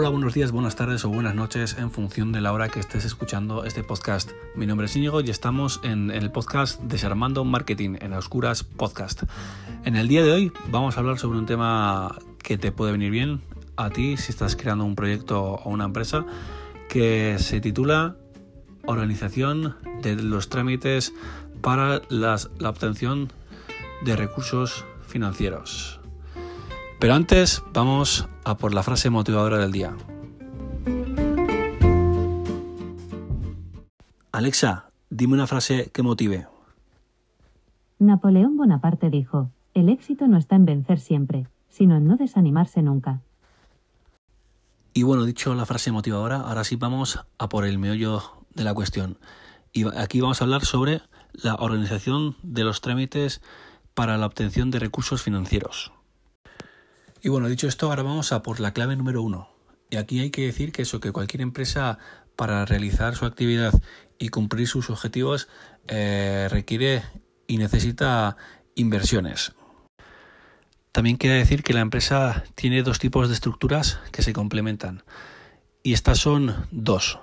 Hola, buenos días, buenas tardes o buenas noches en función de la hora que estés escuchando este podcast. Mi nombre es Íñigo y estamos en el podcast Desarmando Marketing en Oscuras Podcast. En el día de hoy vamos a hablar sobre un tema que te puede venir bien a ti si estás creando un proyecto o una empresa que se titula Organización de los trámites para la obtención de recursos financieros. Pero antes vamos a por la frase motivadora del día. Alexa, dime una frase que motive. Napoleón Bonaparte dijo, el éxito no está en vencer siempre, sino en no desanimarse nunca. Y bueno, dicho la frase motivadora, ahora sí vamos a por el meollo de la cuestión. Y aquí vamos a hablar sobre la organización de los trámites para la obtención de recursos financieros. Y bueno, dicho esto, ahora vamos a por la clave número uno. Y aquí hay que decir que eso, que cualquier empresa para realizar su actividad y cumplir sus objetivos eh, requiere y necesita inversiones. También quiere decir que la empresa tiene dos tipos de estructuras que se complementan. Y estas son dos.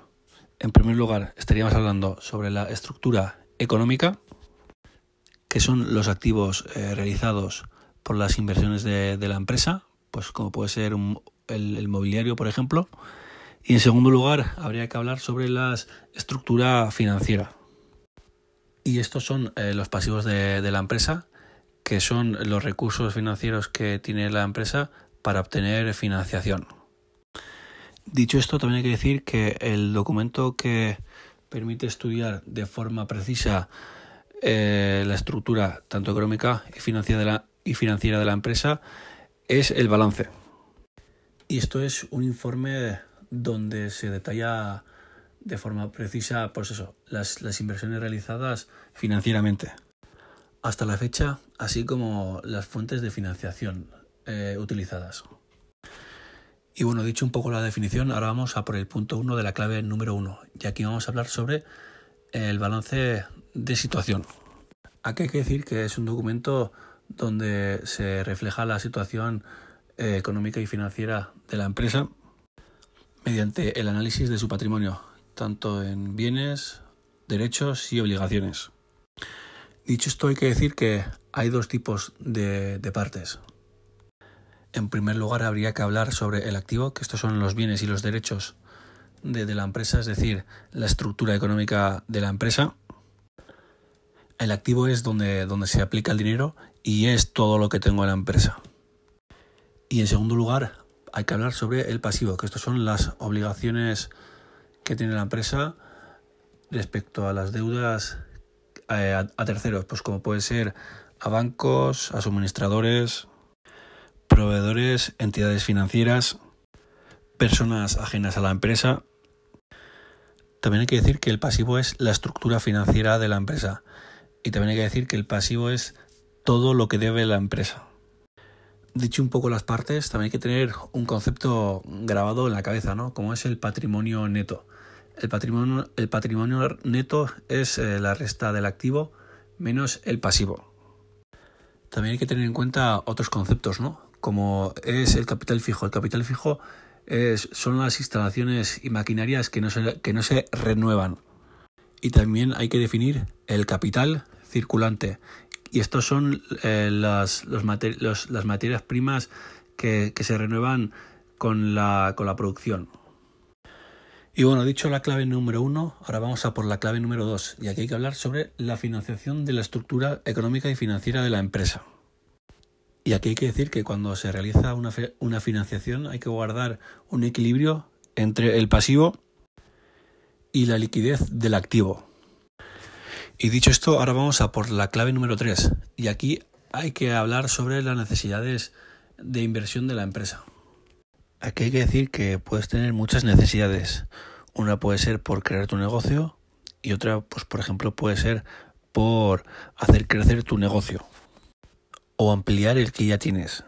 En primer lugar, estaríamos hablando sobre la estructura económica, que son los activos eh, realizados por las inversiones de, la empresa, pues como puede ser el, mobiliario, por ejemplo. Y en segundo lugar, habría que hablar sobre la estructura financiera. Y estos son eh, los pasivos de, de la empresa, que son los recursos financieros que tiene la empresa para obtener financiación. Dicho esto, también hay que decir que el documento que permite estudiar de forma precisa eh, la estructura tanto económica y financiera, de la, y financiera de la empresa es el balance. Y esto es un informe donde se detalla de forma precisa pues eso, las, las inversiones realizadas financieramente hasta la fecha, así como las fuentes de financiación eh, utilizadas. Y bueno, dicho un poco la definición, ahora vamos a por el punto 1 de la clave número 1. Y aquí vamos a hablar sobre el balance de situación. Aquí hay que decir que es un documento donde se refleja la situación eh, económica y financiera de la empresa mediante el análisis de su patrimonio, tanto en bienes, derechos y obligaciones. Dicho esto, hay que decir que hay dos tipos de, partes. En primer lugar, habría que hablar sobre el activo, que estos son los bienes y los derechos de, la empresa, es decir, la estructura económica de la empresa. El activo es donde, donde se aplica el dinero y es todo lo que tengo en la empresa. Y en segundo lugar, hay que hablar sobre el pasivo, que estas son las obligaciones que tiene la empresa respecto a las deudas eh, a, terceros, pues como puede ser a bancos, a suministradores, proveedores, entidades financieras, personas ajenas a la empresa. También hay que decir que el pasivo es la estructura financiera de la empresa. Y también hay que decir que el pasivo es todo lo que debe la empresa. Dicho un poco las partes, también hay que tener un concepto grabado en la cabeza, ¿no? Como es el patrimonio neto. El patrimonio, el patrimonio neto es eh, la resta del activo menos el pasivo. También hay que tener en cuenta otros conceptos, ¿no? Como es el capital fijo. El capital fijo son las instalaciones y maquinarias que no, se, que no se renuevan. Y también hay que definir el capital circulante. Y estos son eh, las, las materias primas que, que se renuevan con la, con la producción. Y bueno, dicho la clave número uno, ahora vamos a por la clave número dos. Y aquí hay que hablar sobre la financiación de la estructura económica y financiera de la empresa. Y aquí hay que decir que cuando se realiza una, una financiación hay que guardar un equilibrio entre el pasivo y la liquidez del activo. Y dicho esto, ahora vamos a por la clave número 3. Y aquí hay que hablar sobre las necesidades de inversión de la empresa. Aquí hay que decir que puedes tener muchas necesidades. Una puede ser por crear tu negocio y otra, pues por ejemplo, puede ser por hacer crecer tu negocio o ampliar el que ya tienes.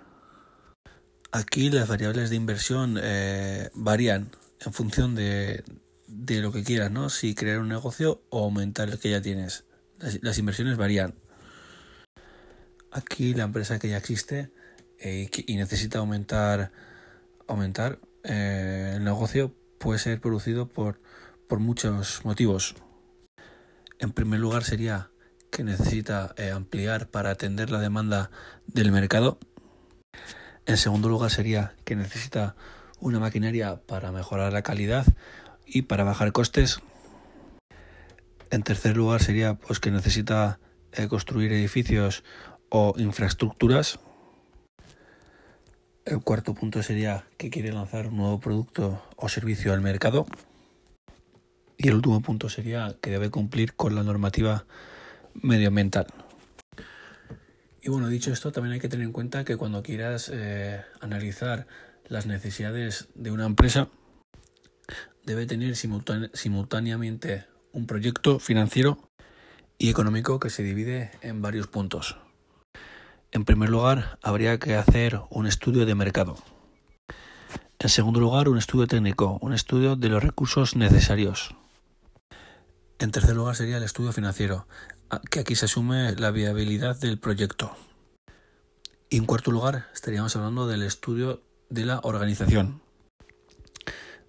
Aquí las variables de inversión eh, varían en función de, de, lo que quieras, ¿no? Si crear un negocio o aumentar el que ya tienes. Las, inversiones varían. Aquí la empresa que ya existe eh, y necesita aumentar aumentar, eh, el negocio puede ser producido por, por muchos motivos. En primer lugar sería que necesita eh, ampliar para atender la demanda del mercado. En segundo lugar sería que necesita una maquinaria para mejorar la calidad y para bajar costes. En tercer lugar sería pues que necesita eh, construir edificios o infraestructuras. El cuarto punto sería que quiere lanzar un nuevo producto o servicio al mercado. Y el último punto sería que debe cumplir con la normativa medioambiental. Y bueno, dicho esto, también hay que tener en cuenta que cuando quieras eh, analizar las necesidades de una empresa, debe tener simultáneamente un proyecto financiero y económico que se divide en varios puntos. En primer lugar, habría que hacer un estudio de mercado. En segundo lugar, un estudio técnico, un estudio de los recursos necesarios. En tercer lugar sería el estudio financiero, que aquí se asume la viabilidad del proyecto. Y en cuarto lugar, estaríamos hablando del estudio de la organización.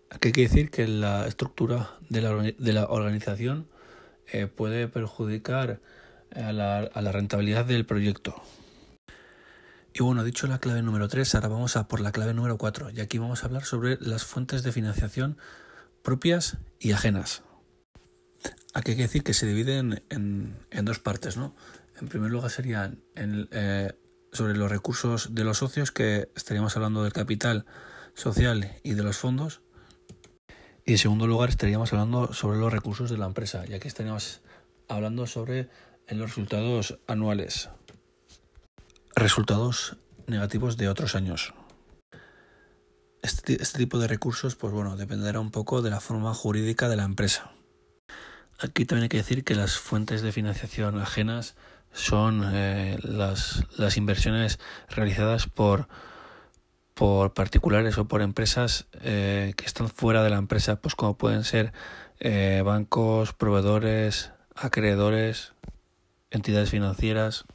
Aquí hay que decir que la estructura de la, organización eh, puede perjudicar a la, rentabilidad del proyecto. Y bueno, dicho la clave número 3, ahora vamos a por la clave número 4 y aquí vamos a hablar sobre las fuentes de financiación propias y ajenas. Aquí hay que decir que se dividen en, en dos partes, ¿no? En primer lugar serían eh, sobre los recursos de los socios, que estaríamos hablando del capital social y de los fondos. Y en segundo lugar estaríamos hablando sobre los recursos de la empresa, y aquí estaríamos hablando sobre los resultados anuales. Resultados negativos de otros años. Este, este, tipo de recursos, pues bueno, dependerá un poco de la forma jurídica de la empresa. Aquí también hay que decir que las fuentes de financiación ajenas son eh, las, las inversiones realizadas por, por particulares o por empresas eh, que están fuera de la empresa, pues como pueden ser eh, bancos, proveedores, acreedores, entidades financieras.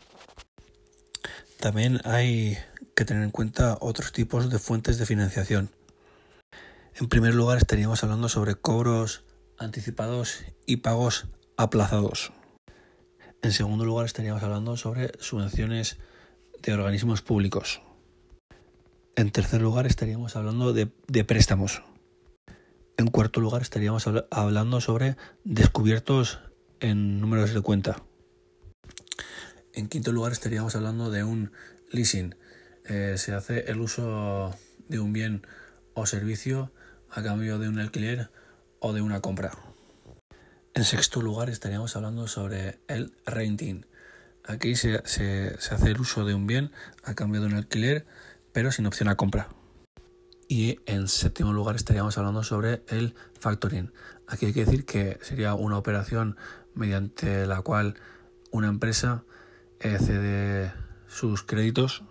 También hay que tener en cuenta otros tipos de fuentes de financiación. En primer lugar estaríamos hablando sobre cobros anticipados y pagos aplazados. En segundo lugar estaríamos hablando sobre subvenciones de organismos públicos. En tercer lugar estaríamos hablando de, préstamos. En cuarto lugar estaríamos hablando sobre descubiertos en números de cuenta. En quinto lugar estaríamos hablando de un leasing. Eh, se hace el uso de un bien o servicio a cambio de un alquiler o de una compra. En sexto lugar estaríamos hablando sobre el renting. Aquí se, hace el uso de un bien a cambio de un alquiler, pero sin opción a compra. Y en séptimo lugar estaríamos hablando sobre el factoring. Aquí hay que decir que sería una operación mediante la cual una empresa eh, cede sus créditos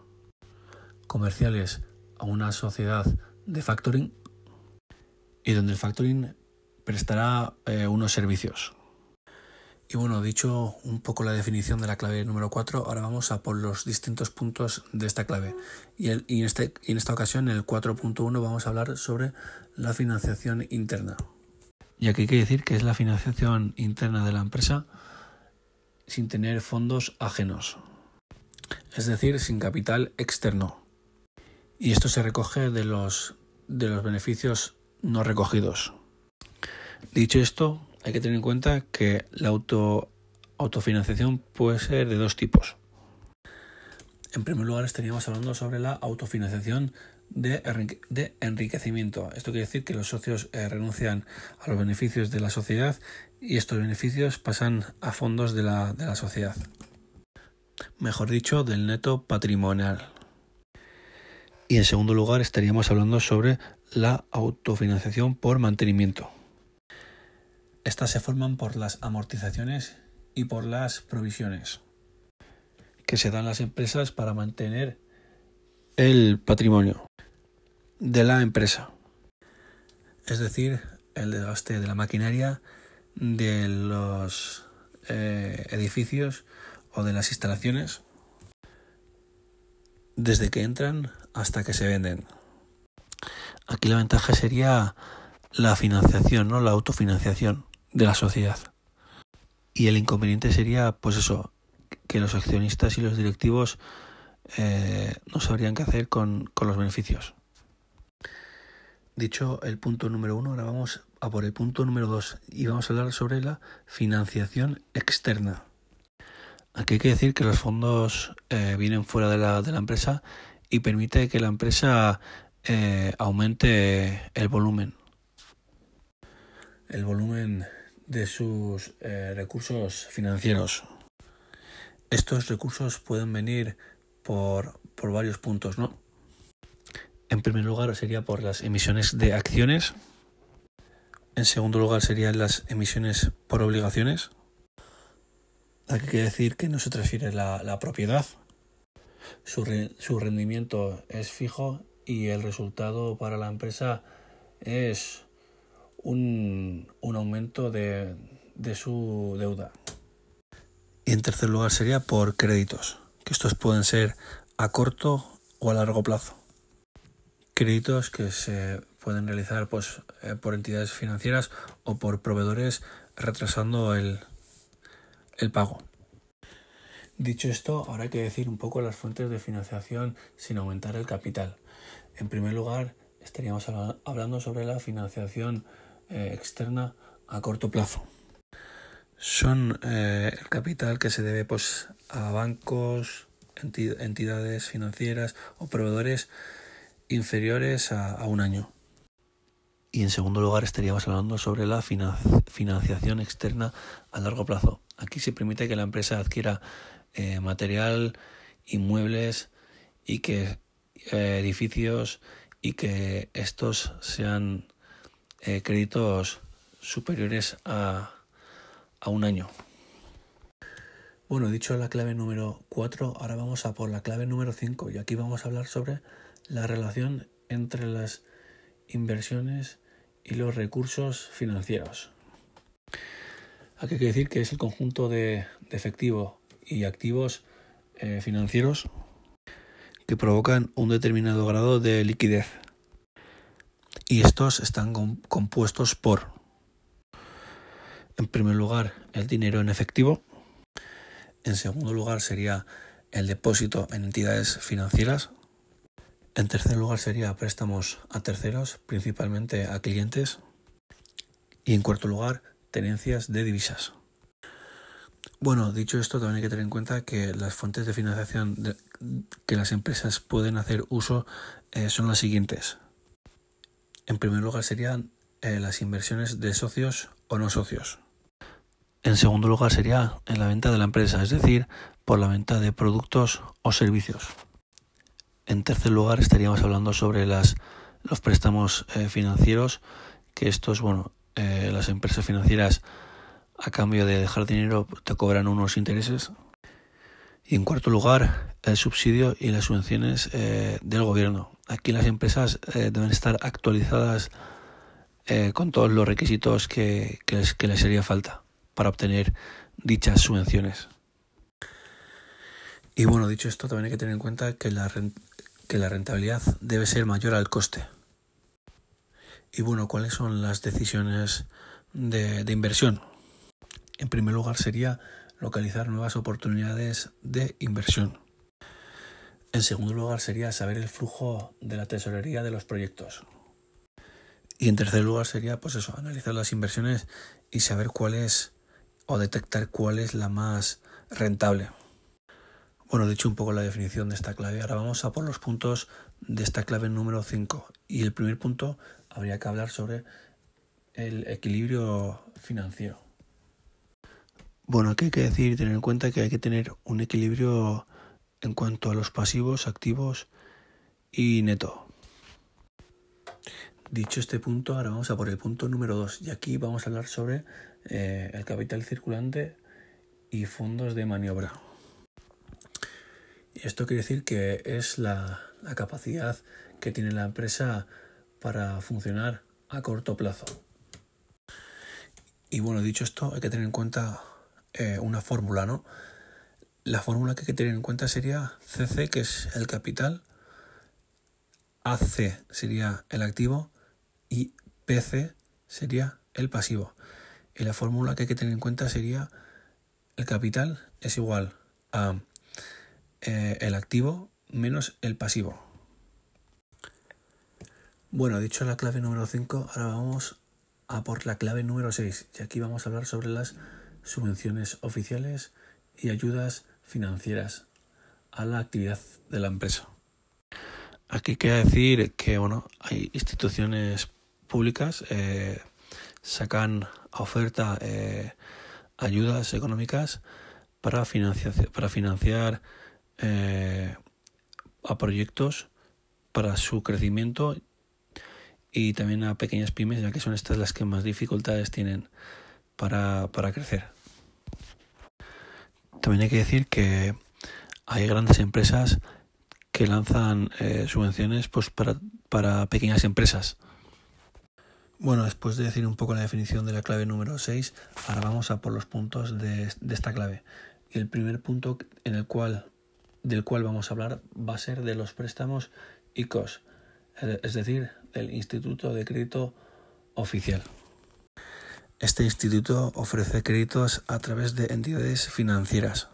comerciales a una sociedad de factoring y donde el factoring prestará eh, unos servicios. Y bueno, dicho un poco la definición de la clave número 4, ahora vamos a por los distintos puntos de esta clave. Y, este, y en esta ocasión, en el 4.1, vamos a hablar sobre la financiación interna. Y aquí hay que decir que es la financiación interna de la empresa sin tener fondos ajenos, es decir, sin capital externo. Y esto se recoge de los, de los beneficios no recogidos. Dicho esto, hay que tener en cuenta que la auto, autofinanciación puede ser de dos tipos. En primer lugar, estaríamos hablando sobre la autofinanciación de, enriquecimiento. Esto quiere decir que los socios eh, renuncian a los beneficios de la sociedad y estos beneficios pasan a fondos de la sociedad. Mejor dicho, del neto patrimonial. Y en segundo lugar, estaríamos hablando sobre la autofinanciación por mantenimiento. Estas se forman por las amortizaciones y por las provisiones que se dan las empresas para mantener el patrimonio de la empresa. Es decir, el desgaste de la maquinaria, de los eh, edificios o de las instalaciones desde que entran hasta que se venden. Aquí la ventaja sería la financiación, ¿no? La autofinanciación de la sociedad. Y el inconveniente sería, pues eso, que los accionistas y los directivos eh, no sabrían qué hacer con, con los beneficios. Dicho el punto número uno, ahora vamos a por el punto número dos y vamos a hablar sobre la financiación externa. Aquí hay que decir que los fondos eh, vienen fuera de la, de la empresa y permite que la empresa eh, aumente el volumen. El volumen de sus eh, recursos financieros. Estos recursos pueden venir por, por varios puntos, ¿no? En primer lugar sería por las emisiones de acciones. En segundo lugar serían las emisiones por obligaciones. Aquí quiere decir que no se transfiere la, la propiedad. Su, su rendimiento es fijo y el resultado para la empresa es un, un aumento de, de su deuda. Y en tercer lugar sería por créditos, que estos pueden ser a corto o a largo plazo créditos que se pueden realizar pues, eh, por entidades financieras o por proveedores retrasando el, el pago. Dicho esto, ahora hay que decir un poco las fuentes de financiación sin aumentar el capital. En primer lugar, estaríamos hablando sobre la financiación eh, externa a corto plazo. Son eh, el capital que se debe pues, a bancos, entidades financieras o proveedores inferiores a, a un año. Y en segundo lugar estaríamos hablando sobre la financiación externa a largo plazo. Aquí se permite que la empresa adquiera eh, material, inmuebles y que eh, edificios y que estos sean eh, créditos superiores a, a un año. Bueno, dicho la clave número 4, ahora vamos a por la clave número 5 y aquí vamos a hablar sobre la relación entre las inversiones y los recursos financieros. Aquí hay que decir que es el conjunto de, de efectivo y activos eh, financieros que provocan un determinado grado de liquidez. Y estos están compuestos por, en primer lugar, el dinero en efectivo. En segundo lugar sería el depósito en entidades financieras, en tercer lugar sería préstamos a terceros, principalmente a clientes. Y en cuarto lugar, tenencias de divisas. Bueno, dicho esto, también hay que tener en cuenta que las fuentes de financiación que las empresas pueden hacer uso eh, son las siguientes. En primer lugar serían eh, las inversiones de socios o no socios. En segundo lugar sería en la venta de la empresa, es decir, por la venta de productos o servicios. En tercer lugar, estaríamos hablando sobre los préstamos eh, financieros, que estos, bueno, eh, las empresas financieras a cambio de dejar dinero te cobran unos intereses. Y en cuarto lugar, el subsidio y las subvenciones del gobierno. Aquí las empresas eh, deben estar actualizadas eh, con todos los requisitos que, les, que haría falta para obtener dichas subvenciones. Y bueno, dicho esto, también hay que tener en cuenta que la, que la rentabilidad debe ser mayor al coste. Y bueno, ¿cuáles son las decisiones de, de inversión? En primer lugar sería localizar nuevas oportunidades de inversión. En segundo lugar sería saber el flujo de la tesorería de los proyectos. Y en tercer lugar sería, pues eso, analizar las inversiones y saber cuál es o detectar cuál es la más rentable. Bueno, dicho un poco la definición de esta clave, ahora vamos a por los puntos de esta clave número 5. Y el primer punto habría que hablar sobre el equilibrio financiero. Bueno, aquí hay que decir tener en cuenta que hay que tener un equilibrio en cuanto a los pasivos, activos y neto. Dicho este punto, ahora vamos a por el punto número 2 y aquí vamos a hablar sobre eh, el capital circulante y fondos de maniobra. Y esto quiere decir que es la, capacidad que tiene la empresa para funcionar a corto plazo. Y bueno, dicho esto, hay que tener en cuenta eh, una fórmula, ¿no? La fórmula que hay que tener en cuenta sería CC, que es el capital, AC sería el activo y PC sería el pasivo. Y la fórmula que hay que tener en cuenta sería el capital es igual a eh, el activo menos el pasivo. Bueno, dicho la clave número 5, ahora vamos a por la clave número 6 y aquí vamos a hablar sobre las subvenciones oficiales y ayudas financieras a la actividad de la empresa. Aquí queda decir que bueno, hay instituciones públicas eh, sacan a oferta eh, ayudas económicas para financiar, para financiar eh, a proyectos para su crecimiento y también a pequeñas pymes, ya que son estas las que más dificultades tienen para, para crecer. También hay que decir que hay grandes empresas que lanzan eh, subvenciones pues, para, pequeñas empresas. Bueno, después de decir un poco la definición de la clave número 6, ahora vamos a por los puntos de, esta clave. Y el primer punto en el cual, del cual vamos a hablar va a ser de los préstamos ICOS, es decir, del Instituto de Crédito Oficial. Este instituto ofrece créditos a través de entidades financieras.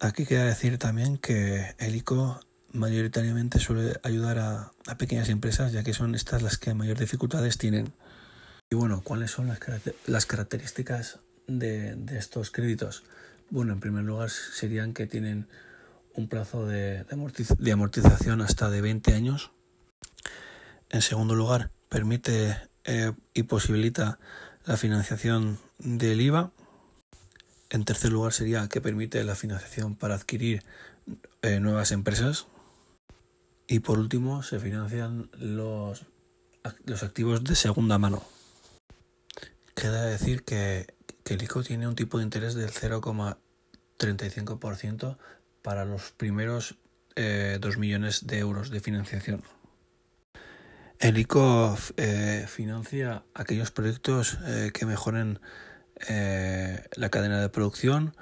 Aquí queda decir también que el ICO mayoritariamente suele ayudar a, pequeñas empresas, ya que son estas las que mayor dificultades tienen. Y bueno, ¿cuáles son las, características de, estos créditos? Bueno, en primer lugar serían que tienen un plazo de, amortización hasta de 20 años. En segundo lugar, permite eh, y posibilita la financiación del IVA. En tercer lugar sería que permite la financiación para adquirir eh, nuevas empresas. Y por último se financian los, los activos de segunda mano. Queda decir que, el ICO tiene un tipo de interés del 0,35% para los primeros eh, 2 millones de euros de financiación. El ICO eh, financia aquellos proyectos eh, que mejoren eh, la cadena de producción,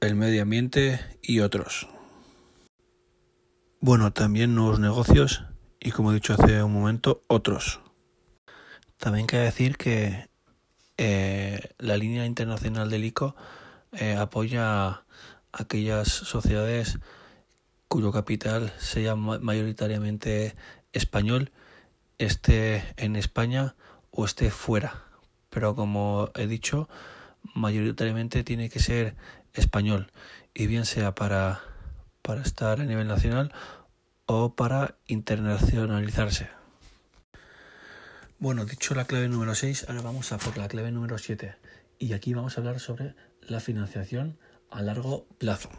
el medio ambiente y otros. Bueno, también nuevos negocios y como he dicho hace un momento, otros. También cabe decir que la línea internacional del ICO apoya a aquellas sociedades cuyo capital sea mayoritariamente español esté en España o esté fuera. Pero como he dicho, mayoritariamente tiene que ser español y bien sea para, para estar a nivel nacional o para internacionalizarse. Bueno, dicho la clave número 6, ahora vamos a por la clave número 7 y aquí vamos a hablar sobre la financiación a largo plazo.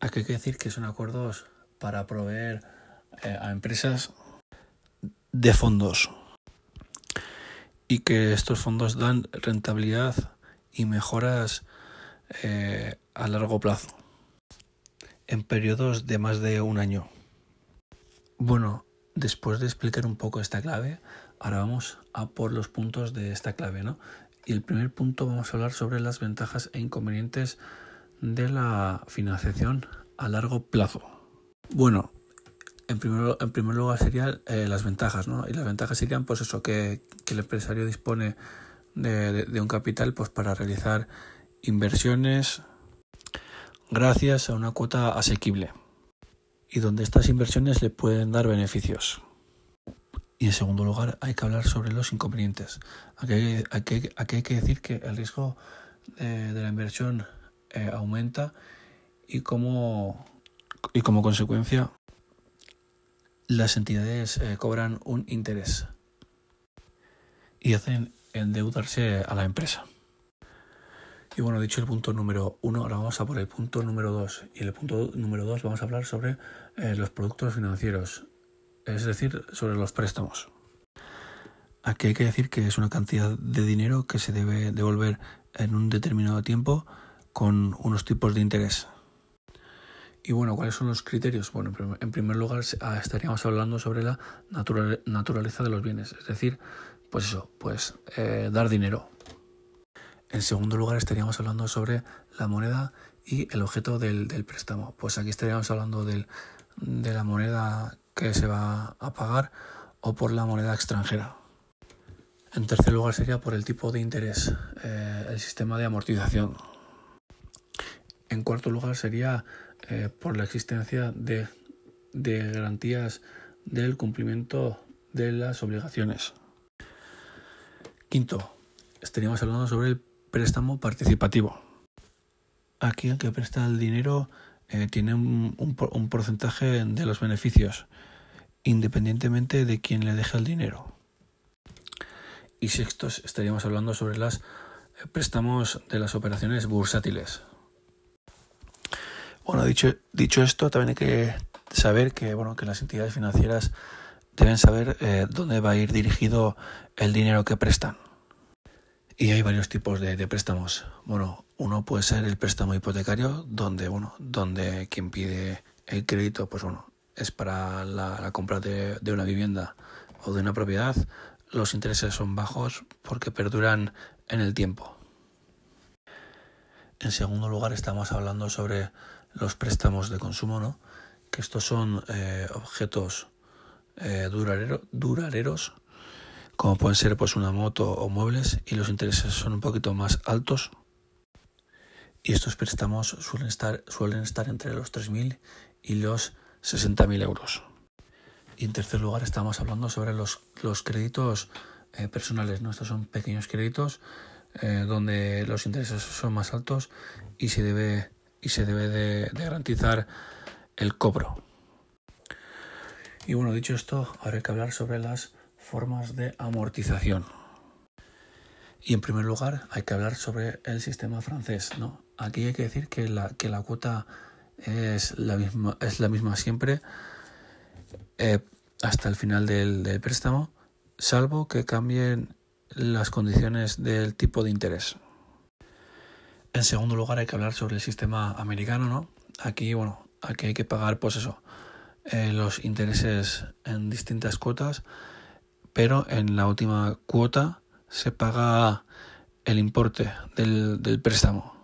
Aquí hay que decir que son acuerdos para proveer a empresas de fondos y que estos fondos dan rentabilidad y mejoras eh, a largo plazo en periodos de más de un año. Bueno, después de explicar un poco esta clave, ahora vamos a por los puntos de esta clave, ¿no? Y el primer punto vamos a hablar sobre las ventajas e inconvenientes de la financiación a largo plazo. Bueno, en primer, en primer lugar serían eh, las ventajas, ¿no? Y las ventajas serían, pues eso, que, el empresario dispone de, un capital pues para realizar inversiones gracias a una cuota asequible y donde estas inversiones le pueden dar beneficios. Y en segundo lugar hay que hablar sobre los inconvenientes. Aquí hay, que decir que el riesgo de, la inversión eh, aumenta y como, y como consecuencia las entidades eh, cobran un interés y hacen endeudarse a la empresa. Y bueno, dicho el punto número uno, ahora vamos a por el punto número dos. Y en el punto número dos vamos a hablar sobre eh, los productos financieros, es decir, sobre los préstamos. Aquí hay que decir que es una cantidad de dinero que se debe devolver en un determinado tiempo con unos tipos de interés. Y bueno, ¿cuáles son los criterios? Bueno, en primer lugar ah, estaríamos hablando sobre la naturaleza de los bienes, es decir, pues eso, pues eh, dar dinero. En segundo lugar estaríamos hablando sobre la moneda y el objeto del, préstamo. Pues aquí estaríamos hablando del, de la moneda que se va a pagar o por la moneda extranjera. En tercer lugar sería por el tipo de interés, eh, el sistema de amortización. En cuarto lugar sería eh, por la existencia de, garantías del cumplimiento de las obligaciones. Quinto, estaríamos hablando sobre el préstamo participativo. Aquí el que presta el dinero eh, tiene un, un, porcentaje de los beneficios, independientemente de quién le deja el dinero. Y sexto, estaríamos hablando sobre los eh, préstamos de las operaciones bursátiles. Bueno, dicho, dicho esto, también hay que saber que, bueno, que las entidades financieras deben saber eh, dónde va a ir dirigido el dinero que prestan. Y hay varios tipos de, préstamos. Bueno, uno puede ser el préstamo hipotecario, donde, bueno, donde quien pide el crédito, pues bueno, es para la, compra de, de, una vivienda o de una propiedad. Los intereses son bajos porque perduran en el tiempo. En segundo lugar, estamos hablando sobre los préstamos de consumo, ¿no? Que estos son eh, objetos eh, duraderos como pueden ser pues una moto o muebles y los intereses son un poquito más altos y estos préstamos suelen estar, suelen estar entre los 3.000 y los 60.000 euros. Y en tercer lugar estamos hablando sobre los, los créditos eh, personales. ¿no? Estos son pequeños créditos eh, donde los intereses son más altos y se debe, y se debe de, garantizar el cobro. Y bueno, dicho esto, ahora hay que hablar sobre las formas de amortización. Y en primer lugar hay que hablar sobre el sistema francés. ¿no? Aquí hay que decir que la, que la cuota es la misma, es la misma siempre eh, hasta el final del préstamo, salvo que cambien las condiciones del tipo de interés. En segundo lugar hay que hablar sobre el sistema americano, ¿no? Aquí, bueno, aquí hay que pagar, pues eso, eh, los intereses en distintas cuotas pero en la última cuota se paga el importe del, préstamo.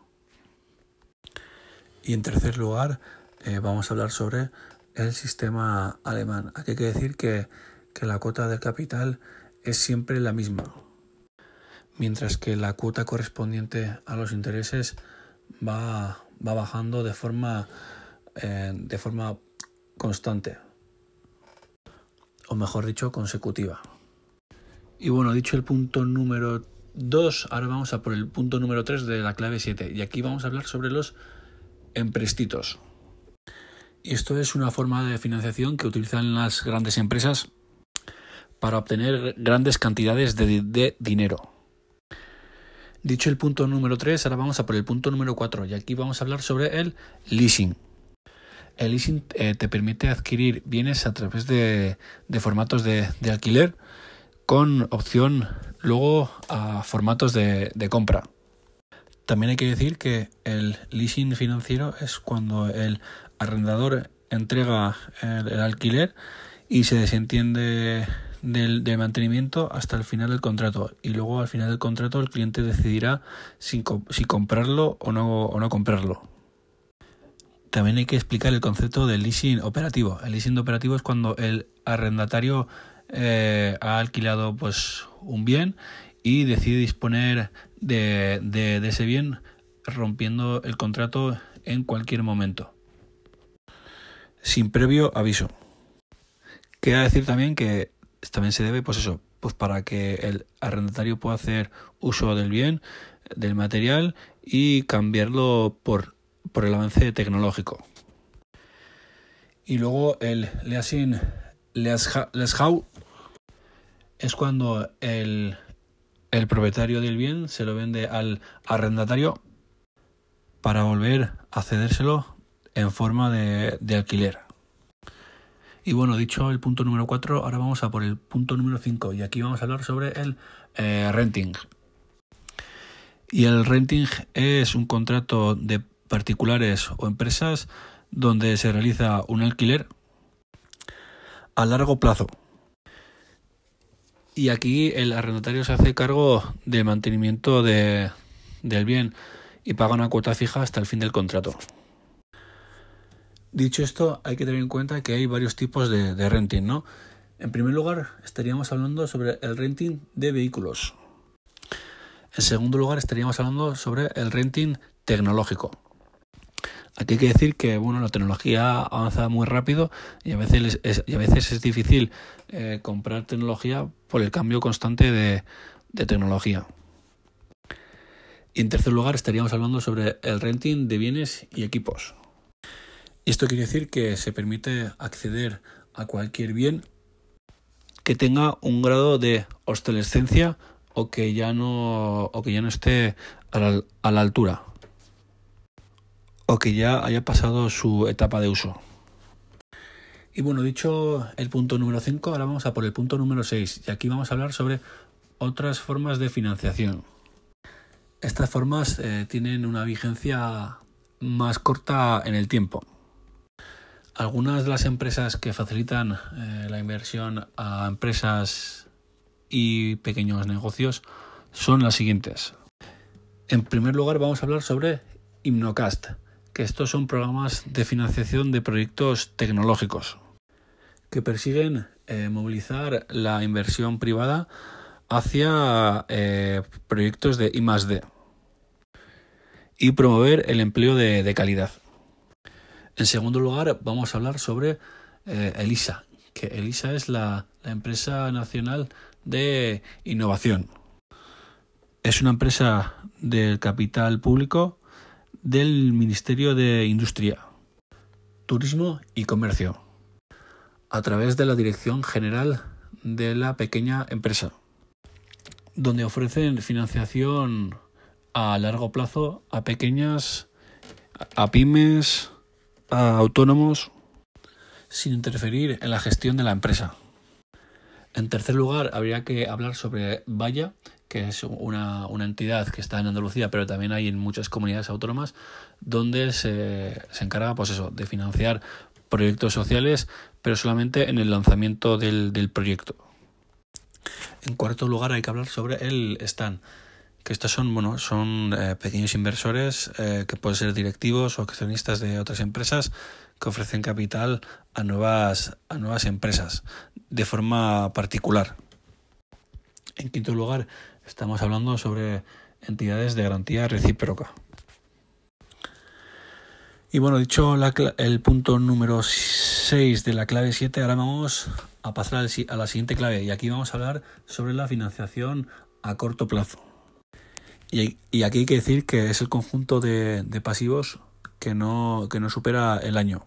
Y en tercer lugar, eh, vamos a hablar sobre el sistema alemán. Aquí hay que decir que, la cuota del capital es siempre la misma, mientras que la cuota correspondiente a los intereses va, va bajando de forma, eh, de forma constante, o mejor dicho, consecutiva. Y bueno, dicho el punto número 2, ahora vamos a por el punto número 3 de la clave 7. Y aquí vamos a hablar sobre los emprestitos. Y esto es una forma de financiación que utilizan las grandes empresas para obtener grandes cantidades de, dinero. Dicho el punto número 3, ahora vamos a por el punto número 4 y aquí vamos a hablar sobre el leasing. El leasing eh, te permite adquirir bienes a través de, formatos de alquiler con opción luego a formatos de, compra. También hay que decir que el leasing financiero es cuando el arrendador entrega el, alquiler y se desentiende del, mantenimiento hasta el final del contrato y luego al final del contrato el cliente decidirá si, comprarlo o no, o no comprarlo. También hay que explicar el concepto del leasing operativo. El leasing operativo es cuando el arrendatario eh, ha alquilado pues un bien y decide disponer de, ese bien rompiendo el contrato en cualquier momento sin previo aviso. Queda decir también que también se debe, pues eso, pues para que el arrendatario pueda hacer uso del bien, del material y cambiarlo por, por el avance tecnológico. Y luego el leasing Leashau es cuando el, propietario del bien se lo vende al arrendatario para volver a cedérselo en forma de, alquiler. Y bueno, dicho el punto número 4, ahora vamos a por el punto número 5 y aquí vamos a hablar sobre el eh, renting. Y el renting es un contrato de particulares o empresas donde se realiza un alquiler a largo plazo y aquí el arrendatario se hace cargo del mantenimiento de, del bien y paga una cuota fija hasta el fin del contrato. Dicho esto, hay que tener en cuenta que hay varios tipos de, renting, ¿no? En primer lugar, estaríamos hablando sobre el renting de vehículos. En segundo lugar, estaríamos hablando sobre el renting tecnológico. Aquí hay que decir que bueno, la tecnología avanza muy rápido y a veces es, y a veces es difícil eh, comprar tecnología por el cambio constante de tecnología. Y en tercer lugar estaríamos hablando sobre el renting de bienes y equipos. Esto quiere decir que se permite acceder a cualquier bien que tenga un grado de obsolescencia o que ya no, o que ya no esté a la, a la altura o que ya haya pasado su etapa de uso. Y bueno, dicho el punto número 5, ahora vamos a por el punto número 6 y aquí vamos a hablar sobre otras formas de financiación. Estas formas eh, tienen una vigencia más corta en el tiempo. Algunas de las empresas que facilitan eh, la inversión a empresas y pequeños negocios son las siguientes. En primer lugar vamos a hablar sobre Hymnocast, que estos son programas de financiación de proyectos tecnológicos que persiguen eh, movilizar la inversión privada hacia eh, proyectos de I+D y promover el empleo de, de, calidad. En segundo lugar, vamos a hablar sobre eh, ELISA, que ELISA es la, la empresa nacional de innovación. Es una empresa del capital público del Ministerio de Industria, Turismo y Comercio, a través de la Dirección General de la Pequeña Empresa, donde ofrecen financiación a largo plazo a pequeñas, a pymes, a autónomos, sin interferir en la gestión de la empresa. En tercer lugar, habría que hablar sobre Vaya, que es una, una, entidad que está en Andalucía, pero también hay en muchas comunidades autónomas, donde se, se encarga pues eso, de financiar proyectos sociales, pero solamente en el lanzamiento del, del proyecto. En cuarto lugar hay que hablar sobre el stand, que estos son, bueno, son eh, pequeños inversores eh, que pueden ser directivos o accionistas de otras empresas que ofrecen capital a nuevas, a nuevas empresas de forma particular. En quinto lugar, Estamos hablando sobre entidades de garantía recíproca. Y bueno, dicho el punto número 6 de la clave 7, ahora vamos a pasar a la siguiente clave y aquí vamos a hablar sobre la financiación a corto plazo. Y, aquí hay que decir que es el conjunto de, pasivos que no, que no supera el año.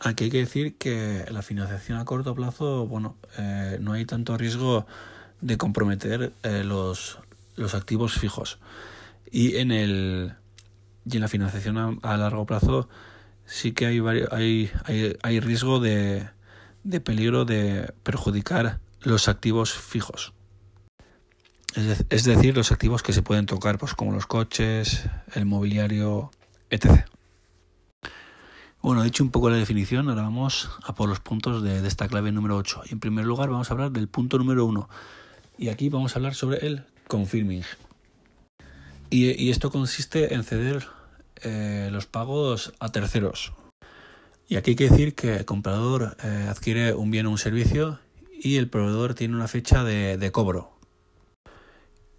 Aquí hay que decir que la financiación a corto plazo, bueno, eh, no hay tanto riesgo de comprometer eh, los, los activos fijos. Y en el y en la financiación a, largo plazo sí que hay, hay, hay, hay riesgo de, de peligro de perjudicar los activos fijos. Es, de, es, decir, los activos que se pueden tocar, pues como los coches, el mobiliario, etc. Bueno, dicho un poco la definición, ahora vamos a por los puntos de, esta clave número 8. Y en primer lugar vamos a hablar del punto número 1, y aquí vamos a hablar sobre el confirming. Y, y esto consiste en ceder eh, los pagos a terceros. Y aquí hay que decir que el comprador eh, adquiere un bien o un servicio y el proveedor tiene una fecha de cobro.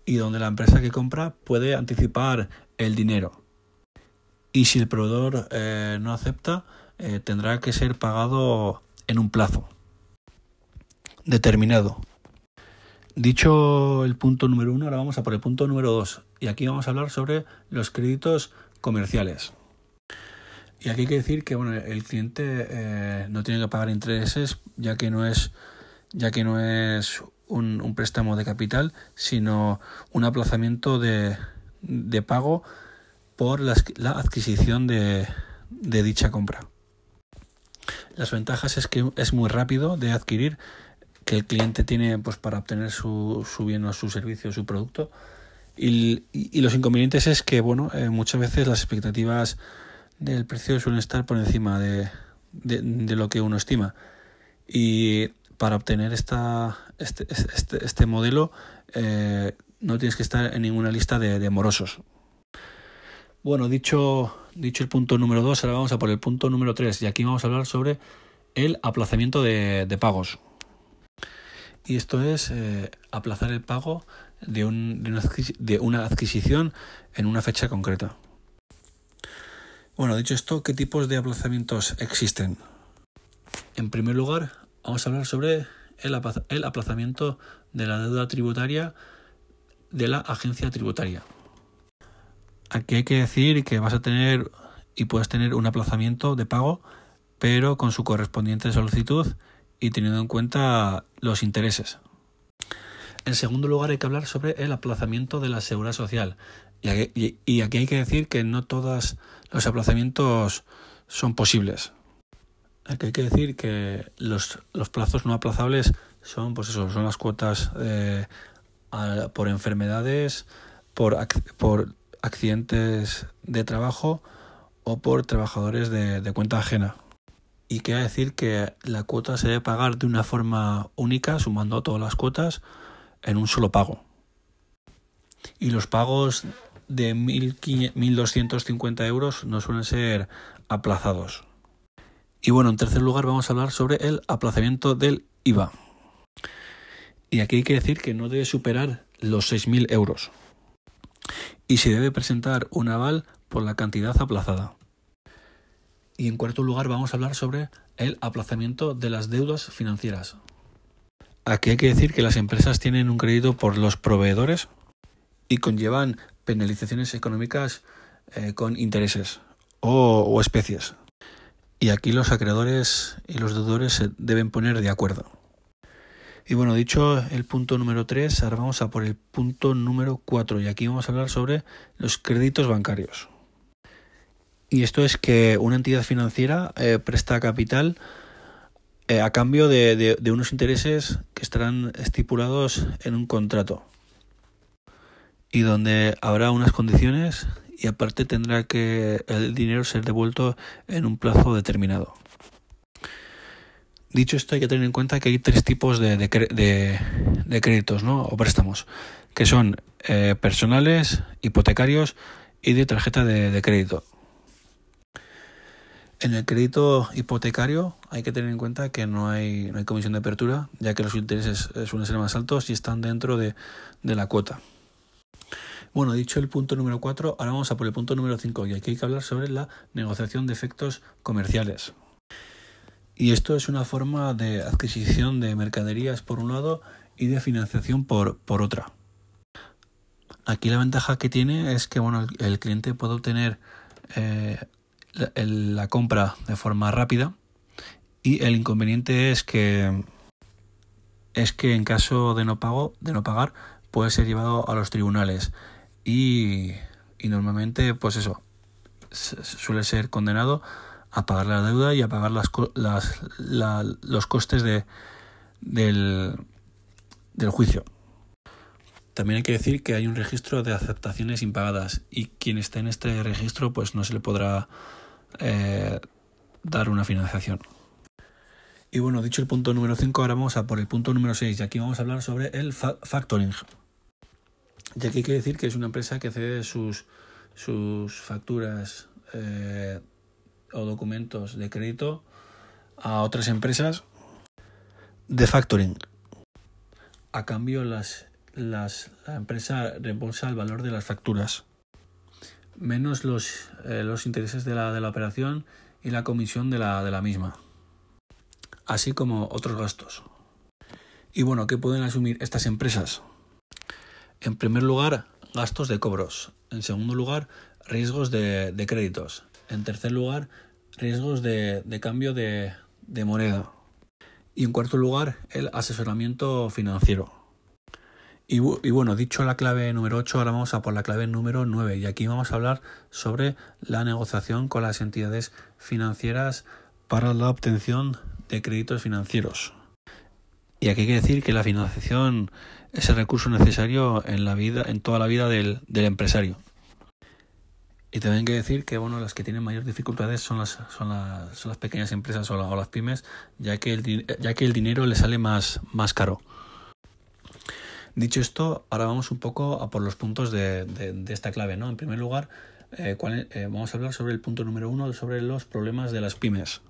Y donde la empresa que compra puede anticipar el dinero. Y si el proveedor eh, no acepta, eh, tendrá que ser pagado en un plazo determinado. Dicho el punto número uno, ahora vamos a por el punto número dos. Y aquí vamos a hablar sobre los créditos comerciales. Y aquí hay que decir que bueno, el cliente eh, no tiene que pagar intereses ya que no es, ya que no es un, préstamo de capital, sino un aplazamiento de, pago por la, la adquisición de, dicha compra. Las ventajas es que es muy rápido de adquirir que el cliente tiene pues para obtener su, bien o su servicio, su producto. Y, los inconvenientes es que, bueno, eh, muchas veces las expectativas del precio suelen estar por encima de lo que uno estima. Y para obtener esta, este, este, este modelo eh, no tienes que estar en ninguna lista de, de morosos. Bueno, dicho, dicho el punto número 2, ahora vamos a por el punto número 3 y aquí vamos a hablar sobre el aplazamiento de, pagos. Y esto es eh, aplazar el pago de, un, de, una adquisición en una fecha concreta. Bueno, dicho esto, ¿qué tipos de aplazamientos existen? En primer lugar, vamos a hablar sobre el aplazamiento de la deuda tributaria de la agencia tributaria. Aquí hay que decir que vas a tener y puedes tener un aplazamiento de pago, pero con su correspondiente solicitud y teniendo en cuenta los intereses. En segundo lugar, hay que hablar sobre el aplazamiento de la seguridad social. Y aquí, hay que decir que no todos los aplazamientos son posibles. Aquí hay que decir que los, plazos no aplazables son, pues eso, son las cuotas eh, por enfermedades, por, por accidentes de trabajo o por trabajadores de, cuenta ajena. Y quiere decir que la cuota se debe pagar de una forma única, sumando todas las cuotas, en un solo pago. Y los pagos de 1.250 euros no suelen ser aplazados. Y bueno, en tercer lugar vamos a hablar sobre el aplazamiento del IVA. Y aquí hay que decir que no debe superar los 6.000 euros y se debe presentar un aval por la cantidad aplazada. Y en cuarto lugar vamos a hablar sobre el aplazamiento de las deudas financieras. Aquí hay que decir que las empresas tienen un crédito por los proveedores y conllevan penalizaciones económicas eh, con intereses o, o especies. Y aquí los acreedores y los deudores se deben poner de acuerdo. Y bueno, dicho el punto número 3, ahora vamos a por el punto número 4 y aquí vamos a hablar sobre los créditos bancarios. Y esto es que una entidad financiera eh, presta capital eh, a cambio de, de, unos intereses que estarán estipulados en un contrato y donde habrá unas condiciones y aparte tendrá que el dinero ser devuelto en un plazo determinado. Dicho esto, hay que tener en cuenta que hay tres tipos de, de, créditos ¿no? o préstamos, que son eh, personales, hipotecarios y de tarjeta de, crédito. En el crédito hipotecario hay que tener en cuenta que no hay, no hay comisión de apertura, ya que los intereses eh, suelen ser más altos y están dentro de, de la cuota. Bueno, dicho el punto número 4, ahora vamos a por el punto número 5 y aquí hay que hablar sobre la negociación de efectos comerciales. Y esto es una forma de adquisición de mercaderías por un lado y de financiación por, por otra. Aquí la ventaja que tiene es que bueno, el, cliente puede obtener eh, la, compra de forma rápida y el inconveniente es que es que en caso de no pago de no pagar puede ser llevado a los tribunales y, normalmente pues eso suele ser condenado a pagar la deuda y a pagar las, las, los costes de, del, juicio. También hay que decir que hay un registro de aceptaciones impagadas y quien esté en este registro pues no se le podrá eh, dar una financiación. Y bueno, dicho el punto número 5, ahora vamos a por el punto número 6 y aquí vamos a hablar sobre el factoring. Y aquí hay decir que es una empresa que cede sus, sus facturas eh, o documentos de crédito a otras empresas de factoring. A cambio, las, las, la empresa reembolsa el valor de las facturas, menos los, eh, los intereses de la, de la operación y la comisión de la, de la misma, así como otros gastos. Y bueno, ¿qué pueden asumir estas empresas? En primer lugar, gastos de cobros. En segundo lugar, riesgos de, créditos. En tercer lugar, riesgos de, cambio de, moneda. Y en cuarto lugar, el asesoramiento financiero. Y, bueno, dicho la clave número 8, ahora vamos a por la clave número 9. Y aquí vamos a hablar sobre la negociación con las entidades financieras para la obtención de créditos financieros. Y aquí hay que decir que la financiación es el recurso necesario en la vida, en toda la vida del empresario. Y también hay que decir que bueno, las que tienen mayor dificultades son las, son las, son las pequeñas empresas o, las pymes, ya que, el, ya que el dinero les sale más, más caro. Dicho esto, ahora vamos un poco a por los puntos de, de, esta clave. ¿no? En primer lugar, eh, vamos a hablar sobre el punto número uno, sobre los problemas de las pymes.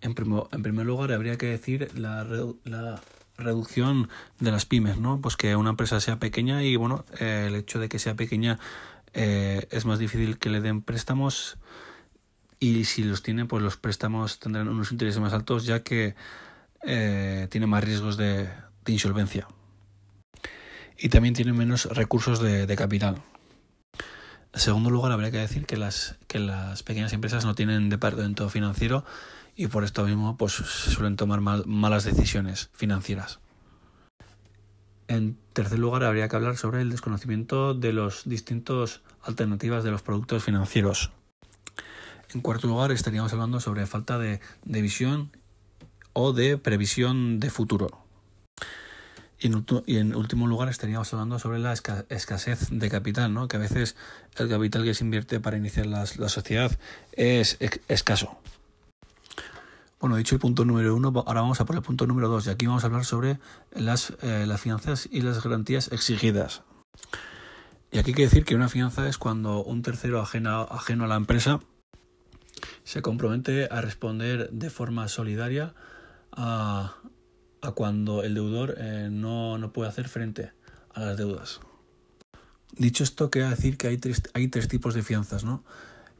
En, en primer lugar, habría que decir la, la, reducción de las pymes, ¿no? Pues que una empresa sea pequeña y, bueno, el hecho de que sea pequeña es más difícil que le den préstamos y si los tiene, pues los préstamos tendrán unos intereses más altos ya que eh, tiene más riesgos de, insolvencia y también tiene menos recursos de, capital. En segundo lugar, habría que decir que las, que las pequeñas empresas no tienen departamento financiero y por esto mismo pues, se suelen tomar malas decisiones financieras. En tercer lugar, habría que hablar sobre el desconocimiento de las distintas alternativas de los productos financieros. En cuarto lugar, estaríamos hablando sobre falta de, visión o de previsión de futuro. Y en, último lugar estaríamos hablando sobre la escasez de capital, ¿no? que a veces el capital que se invierte para iniciar la, sociedad es escaso. Bueno, dicho el punto número uno, ahora vamos a por el punto número dos y aquí vamos a hablar sobre las, eh, las fianzas y las garantías exigidas. Y aquí hay que decir que una fianza es cuando un tercero ajeno, ajeno a la empresa se compromete a responder de forma solidaria a, cuando el deudor eh, no, puede hacer frente a las deudas. Dicho esto, quiere decir que hay tres, hay tres tipos de fianzas, ¿no?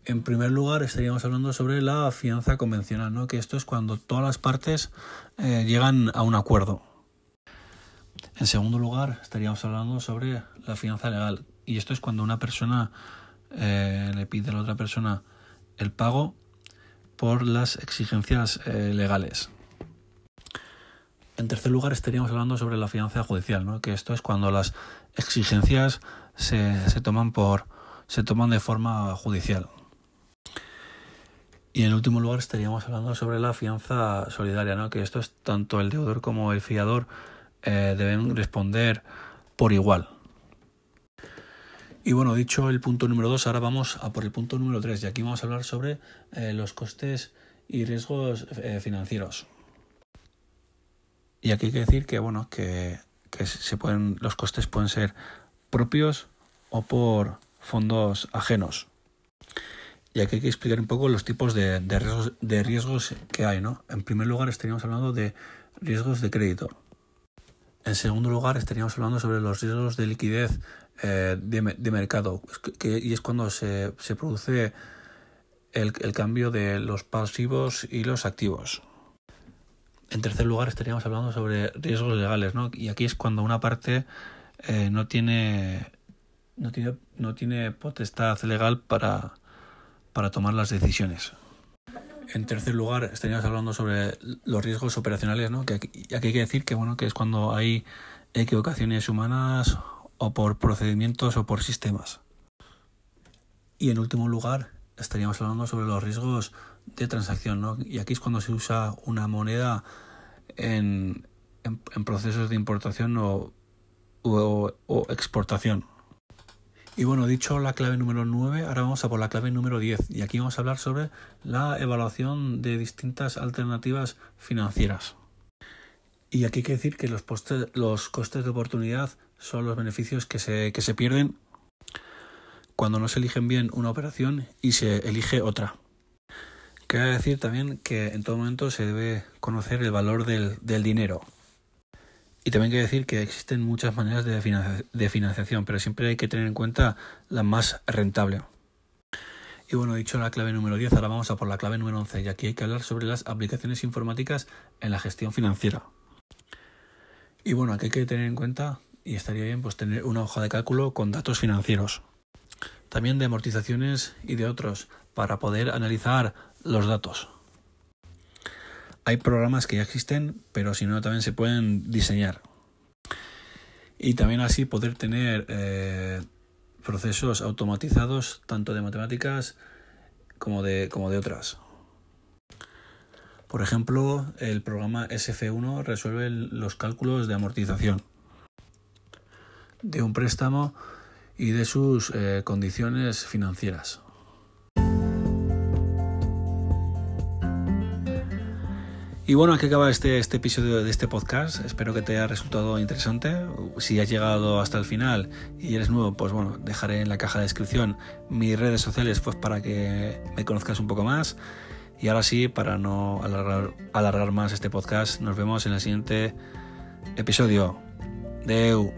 En primer lugar, estaríamos hablando sobre la fianza convencional, ¿no? Que esto es cuando todas las partes eh, llegan a un acuerdo. En segundo lugar, estaríamos hablando sobre la fianza legal. Y esto es cuando una persona eh, le pide a la otra persona el pago por las exigencias eh, legales. En tercer lugar, estaríamos hablando sobre la fianza judicial, ¿no? que esto es cuando las exigencias se, se, toman por se toman de forma judicial. Y en último lugar estaríamos hablando sobre la fianza solidaria, ¿no? que esto es tanto el deudor como el fiador eh, deben responder por igual. Y bueno, dicho el punto número 2, ahora vamos a por el punto número 3 y aquí vamos a hablar sobre eh, los costes y riesgos eh, financieros. Y aquí hay que decir que bueno, que, se pueden, los costes pueden ser propios o por fondos ajenos. Y aquí hay que explicar un poco los tipos de, riesgos, de riesgos que hay, ¿no? En primer lugar estaríamos hablando de riesgos de crédito. En segundo lugar estaríamos hablando sobre los riesgos de liquidez eh, de, mercado que, y es cuando se, se produce el, el, cambio de los pasivos y los activos. En tercer lugar estaríamos hablando sobre riesgos legales, ¿no? Y aquí es cuando una parte eh, no tiene no tiene no tiene potestad legal para, para tomar las decisiones. En tercer lugar, estaríamos hablando sobre los riesgos operacionales, ¿no? Que aquí, hay que decir que bueno, que es cuando hay equivocaciones humanas o por procedimientos o por sistemas. Y en último lugar, estaríamos hablando sobre los riesgos de transacción, ¿no? Y aquí es cuando se usa una moneda en, en, procesos de importación o, exportación. Y bueno, dicho la clave número 9, ahora vamos a por la clave número 10. Y aquí vamos a hablar sobre la evaluación de distintas alternativas financieras. Y aquí hay que decir que los, los costes de oportunidad son los beneficios que se, que se pierden cuando no se eligen bien una operación y se elige otra. Quiero decir también que en todo momento se debe conocer el valor del, dinero. Y también quiero decir que existen muchas maneras de, de financiación, pero siempre hay que tener en cuenta la más rentable. Y bueno, dicho la clave número 10, ahora vamos a por la clave número 11, y aquí hay que hablar sobre las aplicaciones informáticas en la gestión financiera. Y bueno, aquí hay que tener en cuenta y estaría bien pues tener una hoja de cálculo con datos financieros. También de amortizaciones y de otros para poder analizar los datos. Hay programas que ya existen, pero si no también se pueden diseñar. Y también así poder tener eh, procesos automatizados tanto de matemáticas como de, otras. Por ejemplo, el programa SF1 resuelve los cálculos de amortización de un préstamo y de sus eh, condiciones financieras. Y bueno, aquí acaba este, este episodio de este podcast. Espero que te haya resultado interesante. Si has llegado hasta el final y eres nuevo, pues bueno, dejaré en la caja de descripción mis redes sociales pues para que me conozcas un poco más. Y ahora sí, para no alargar, más este podcast, nos vemos en el siguiente episodio. Deu.